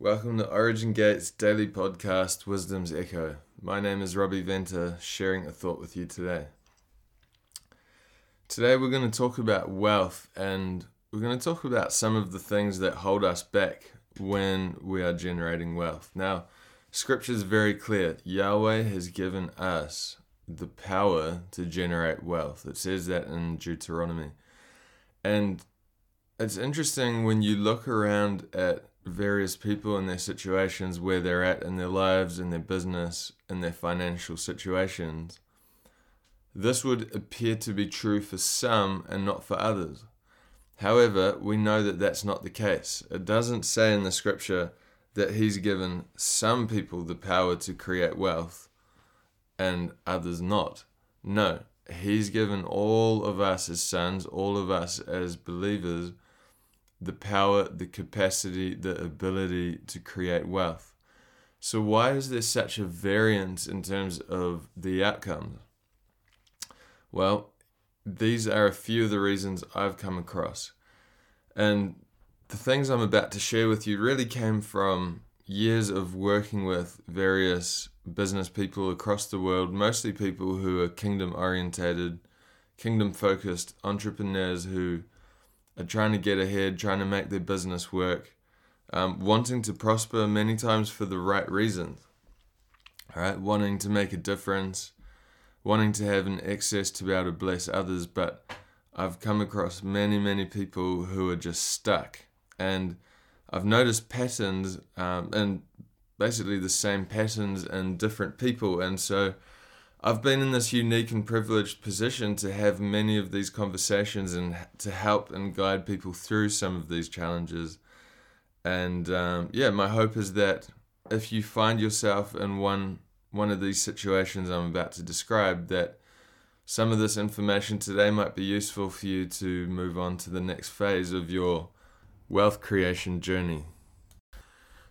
Welcome to Origin Gates daily podcast, Wisdom's Echo. My name is Robbie Venter, sharing a thought with you today. Today, we're going to talk about wealth and we're going to talk about some of the things that hold us back when we are generating wealth. Now, scripture is very clear Yahweh has given us the power to generate wealth. It says that in Deuteronomy. And it's interesting when you look around at various people and their situations, where they're at in their lives, in their business, in their financial situations. This would appear to be true for some and not for others. However, we know that that's not the case. It doesn't say in the scripture that he's given some people the power to create wealth and others not. No, he's given all of us as sons, all of us as believers, the power, the capacity, the ability to create wealth. So, why is there such a variance in terms of the outcomes? Well, these are a few of the reasons I've come across. And the things I'm about to share with you really came from years of working with various business people across the world, mostly people who are kingdom orientated, kingdom focused entrepreneurs who are trying to get ahead, trying to make their business work, um, wanting to prosper many times for the right reasons. All right, wanting to make a difference, wanting to have an excess to be able to bless others, but I've come across many, many people who are just stuck. And I've noticed patterns um, and basically the same patterns in different people. And so I've been in this unique and privileged position to have many of these conversations and to help and guide people through some of these challenges. And um, yeah, my hope is that if you find yourself in one one of these situations I'm about to describe, that some of this information today might be useful for you to move on to the next phase of your wealth creation journey.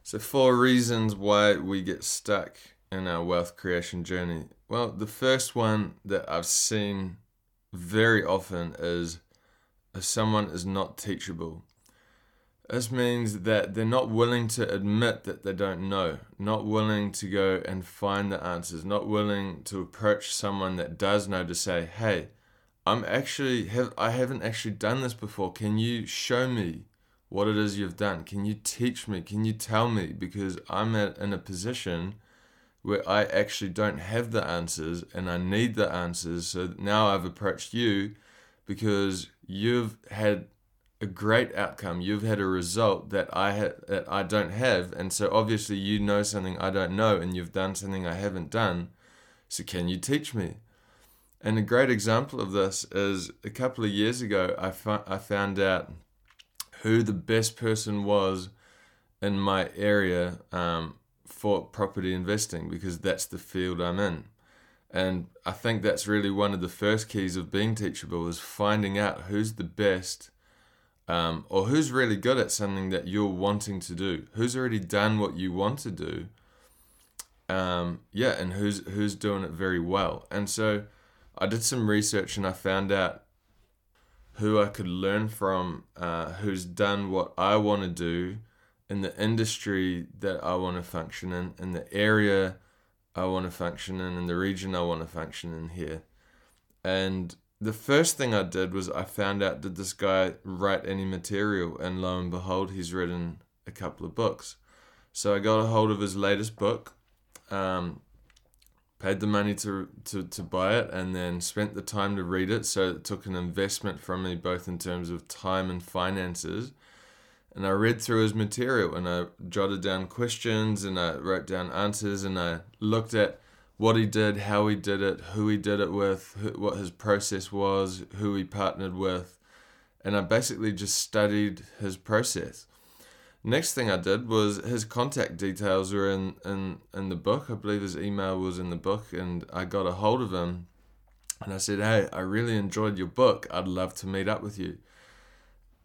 So, four reasons why we get stuck in our wealth creation journey. Well, the first one that I've seen very often is if someone is not teachable. This means that they're not willing to admit that they don't know, not willing to go and find the answers, not willing to approach someone that does know to say, "Hey, I'm actually have I haven't actually done this before. Can you show me what it is you've done? Can you teach me? Can you tell me because I'm at, in a position where I actually don't have the answers and I need the answers. So now I've approached you because you've had a great outcome. You've had a result that I ha- that I don't have, and so obviously you know something I don't know, and you've done something I haven't done. So can you teach me? And a great example of this is a couple of years ago, I, fu- I found out who the best person was in my area um, for property investing because that's the field I'm in. And I think that's really one of the first keys of being teachable is finding out who's the best um, or who's really good at something that you're wanting to do, who's already done what you want to do. Um, yeah, and who's who's doing it very well. And so I did some research and I found out who I could learn from, uh, who's done what I want to do in the industry that I want to function in, in the area I want to function in, in the region I want to function in here. And the first thing I did was I found out did this guy write any material, and lo and behold, he's written a couple of books. So I got a hold of his latest book, um, paid the money to, to, to buy it, and then spent the time to read it. So it took an investment from me, both in terms of time and finances and I read through his material and I jotted down questions and I wrote down answers and I looked at what he did, how he did it, who he did it with, who, what his process was, who he partnered with, and I basically just studied his process. Next thing I did was his contact details were in, in, in the book. I believe his email was in the book, and I got a hold of him and I said, Hey, I really enjoyed your book. I'd love to meet up with you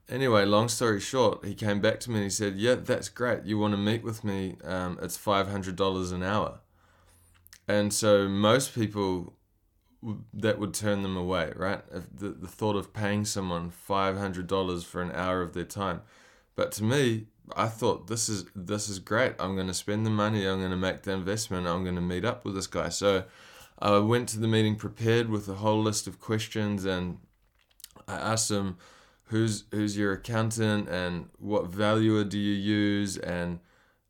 anyway, long story short, he came back to me and he said, "Yeah, that's great. You want to meet with me? Um, it's five hundred dollars an hour." And so most people that would turn them away, right? If the the thought of paying someone five hundred dollars for an hour of their time, but to me, I thought this is this is great. I'm going to spend the money. I'm going to make the investment. I'm going to meet up with this guy. So I went to the meeting prepared with a whole list of questions, and I asked him, "Who's who's your accountant, and what valuer do you use, and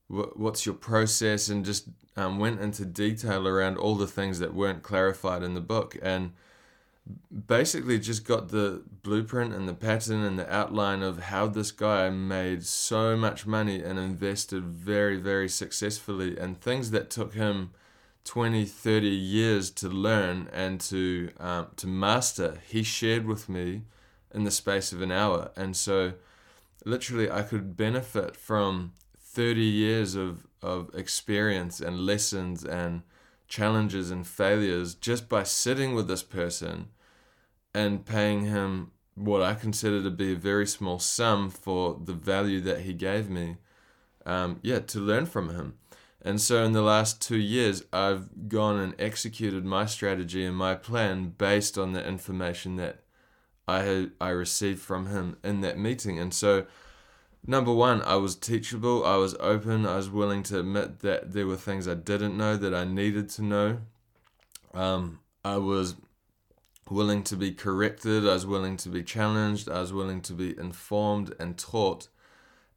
what, what's your process?" And just um, went into detail around all the things that weren't clarified in the book, and basically just got the blueprint and the pattern and the outline of how this guy made so much money and invested very very successfully and things that took him 20 30 years to learn and to um, to master he shared with me in the space of an hour and so literally i could benefit from 30 years of of experience and lessons and challenges and failures just by sitting with this person and paying him what I consider to be a very small sum for the value that he gave me. Um, yeah, to learn from him. And so in the last two years, I've gone and executed my strategy and my plan based on the information that I had I received from him in that meeting. And so number one, I was teachable, I was open, I was willing to admit that there were things I didn't know that I needed to know. Um, I was willing to be corrected, I was willing to be challenged, I was willing to be informed and taught.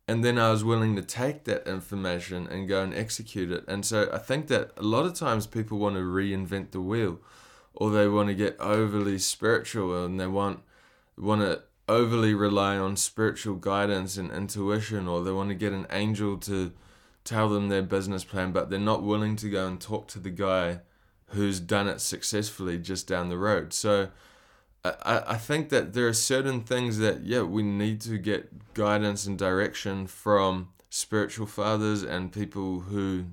And then I was willing to take that information and go and execute it. And so I think that a lot of times people want to reinvent the wheel or they want to get overly spiritual and they want want to overly rely on spiritual guidance and intuition, or they want to get an angel to tell them their business plan, but they're not willing to go and talk to the guy who's done it successfully just down the road. So I, I think that there are certain things that, yeah, we need to get guidance and direction from spiritual fathers and people who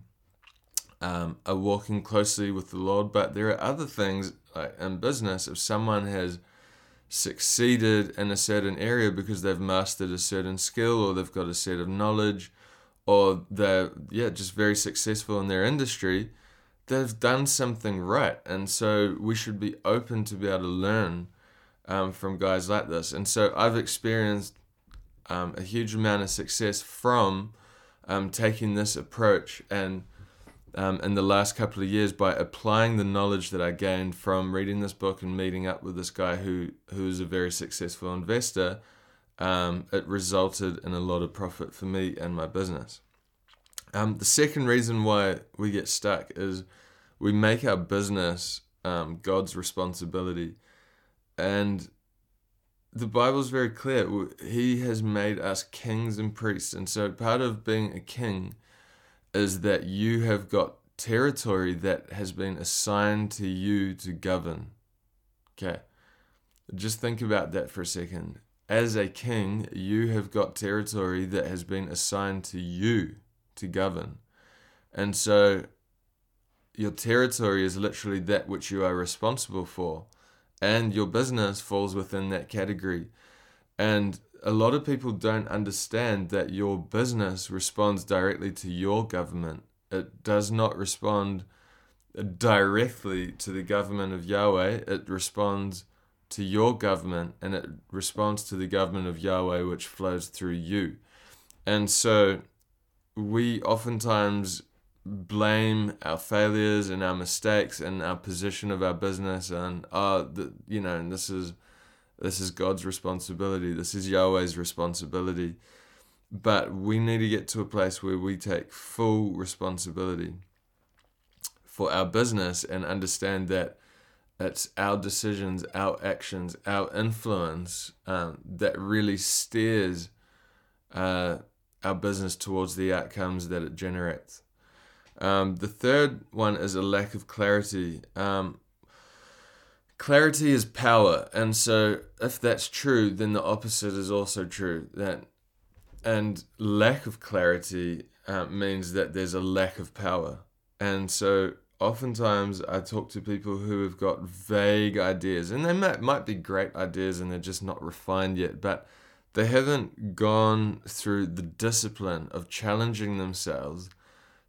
um, are walking closely with the Lord. But there are other things like in business, if someone has succeeded in a certain area because they've mastered a certain skill or they've got a set of knowledge or they're yeah just very successful in their industry they've done something right. And so we should be open to be able to learn um, from guys like this. And so i've experienced um, a huge amount of success from um, taking this approach and um, in the last couple of years by applying the knowledge that I gained from reading this book and meeting up with this guy who who is a very successful investor. Um, it resulted in a lot of profit for me and my business. Um, the second reason why we get stuck is we make our business um, God's responsibility, and the Bible's very clear. He has made us kings and priests, and so part of being a king is that you have got territory that has been assigned to you to govern. Okay. Just think about that for a second. As a king, you have got territory that has been assigned to you to govern. And so your territory is literally that which you are responsible for. And your business falls within that category. And a lot of people don't understand that your business responds directly to your government. It does not respond directly to the government of Yahweh. It responds to your government and it responds to the government of Yahweh, which flows through you. And so we oftentimes blame our failures and our mistakes and our position of our business and oh the, you know and this is this is God's responsibility. This is Yahweh's responsibility. But we need to get to a place where we take full responsibility for our business and understand that it's our decisions, our actions, our influence um, that really steers uh, our business towards the outcomes that it generates. Um, the third one is a lack of clarity. Um, clarity is power and so if that's true then the opposite is also true that and lack of clarity uh, means that there's a lack of power. And so oftentimes i talk to people who have got vague ideas and they might, might be great ideas and they're just not refined yet but they haven't gone through the discipline of challenging themselves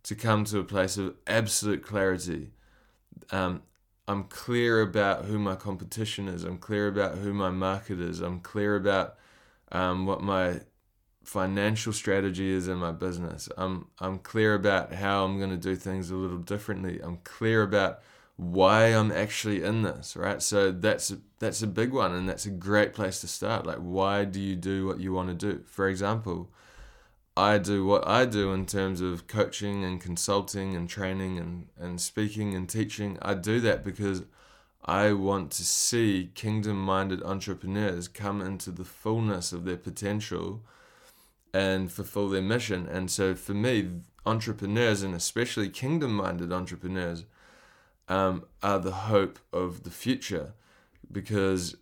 to come to a place of absolute clarity um, I'm clear about who my competition is. I'm clear about who my market is. I'm clear about um, what my financial strategy is in my business. I'm I'm clear about how I'm going to do things a little differently. I'm clear about why I'm actually in this, right? So that's that's a big one and that's a great place to start. Like why do you do what you want to do? For example, I do what I do in terms of coaching and consulting and training and, and speaking and teaching. I do that because I want to see kingdom minded entrepreneurs come into the fullness of their potential and fulfill their mission. And so for me, entrepreneurs and especially kingdom minded entrepreneurs um, are the hope of the future because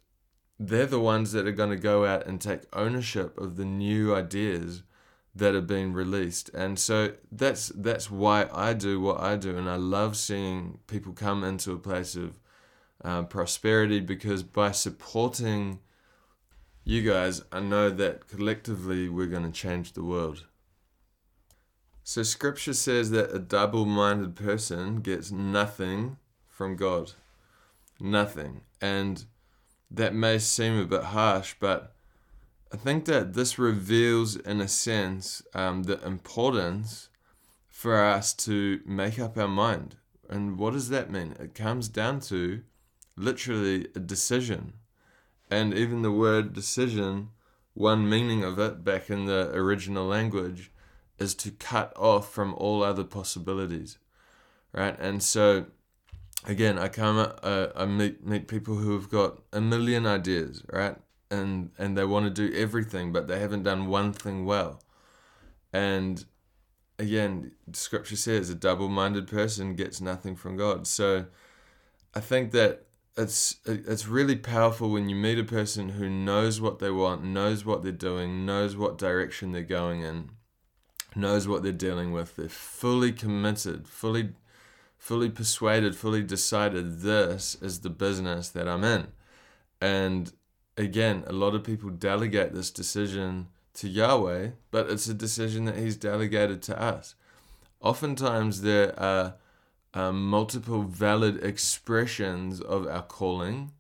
they're the ones that are going to go out and take ownership of the new ideas that are being released and so that's that's why I do what I do and I love seeing people come into a place of uh, prosperity because by supporting you guys, I know that collectively we're going to change the world. So, scripture says that a double minded person gets nothing from God. Nothing. And that may seem a bit harsh, but I think that this reveals, in a sense, um, the importance for us to make up our mind. And what does that mean? It comes down to literally a decision and even the word decision, one meaning of it back in the original language is to cut off from all other possibilities, right? And so, again, I come, uh, I meet meet people who have got a million ideas, right? And and they want to do everything, but they haven't done one thing well. And again, Scripture says a double-minded person gets nothing from God. So, I think that it's it's really powerful when you meet a person who knows what they want, knows what they're doing, knows what direction they're going in, knows what they're dealing with. They're fully committed, fully fully persuaded, fully decided this is the business that I'm in. And again, a lot of people delegate this decision to Yahweh, but it's a decision that he's delegated to us. Oftentimes there are um, multiple valid expressions of our calling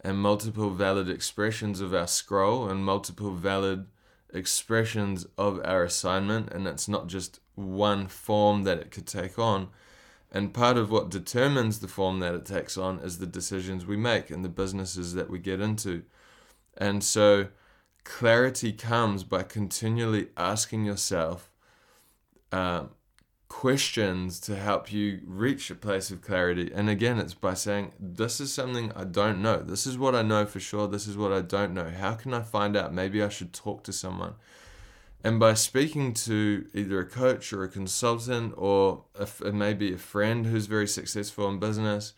and multiple valid expressions of our scroll and multiple valid expressions of our assignment and it's not just one form that it could take on and part of what determines the form that it takes on is the decisions we make and the businesses that we get into and so clarity comes by continually asking yourself uh, questions to help you reach a place of clarity. And again, it's by saying, This is something I don't know. This is what I know for sure. This is what I don't know. How can I find out? Maybe I should talk to someone. And by speaking to either a coach or a consultant or a, maybe a friend who's very successful in business,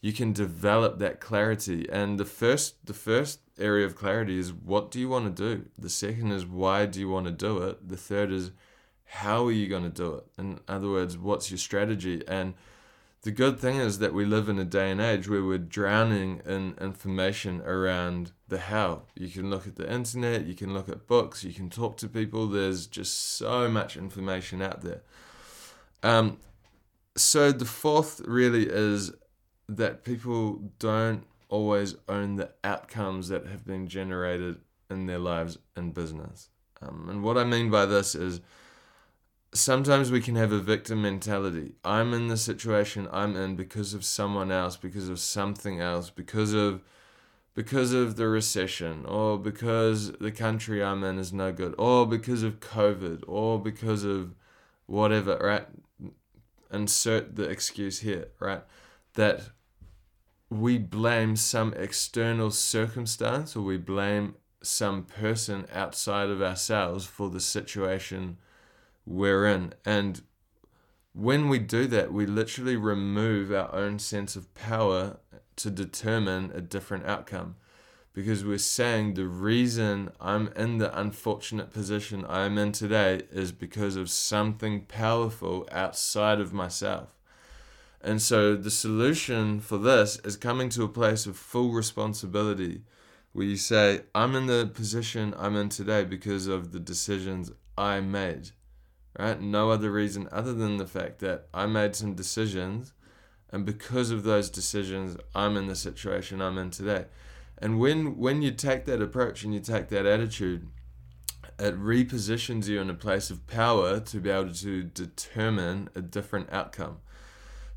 you can develop that clarity. And the first, the first area of clarity is what do you want to do? The second is why do you want to do it? The third is how are you going to do it? In other words, what's your strategy? And the good thing is that we live in a day and age where we're drowning in information around the how. You can look at the internet, you can look at books, you can talk to people. There's just so much information out there. Um, so the fourth really is that people don't always own the outcomes that have been generated in their lives and business. Um, and what I mean by this is sometimes we can have a victim mentality. I'm in the situation I'm in because of someone else, because of something else, because of because of the recession, or because the country I'm in is no good, or because of COVID, or because of whatever, right? Insert the excuse here, right? That we blame some external circumstance or we blame some person outside of ourselves for the situation we're in. And when we do that, we literally remove our own sense of power to determine a different outcome. Because we're saying the reason I'm in the unfortunate position I'm in today is because of something powerful outside of myself. And so the solution for this is coming to a place of full responsibility where you say, I'm in the position I'm in today because of the decisions I made right? No other reason other than the fact that I made some decisions, and because of those decisions, I'm in the situation I'm in today. And when when you take that approach and you take that attitude, it repositions you in a place of power to be able to determine a different outcome.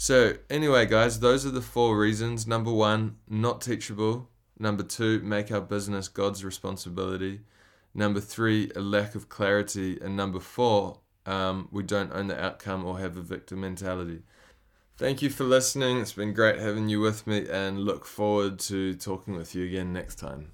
So, anyway, guys, those are the four reasons. Number one, not teachable. Number two, make our business God's responsibility. Number three, a lack of clarity. And number four, um, we don't own the outcome or have a victim mentality. Thank you for listening. It's been great having you with me and look forward to talking with you again next time.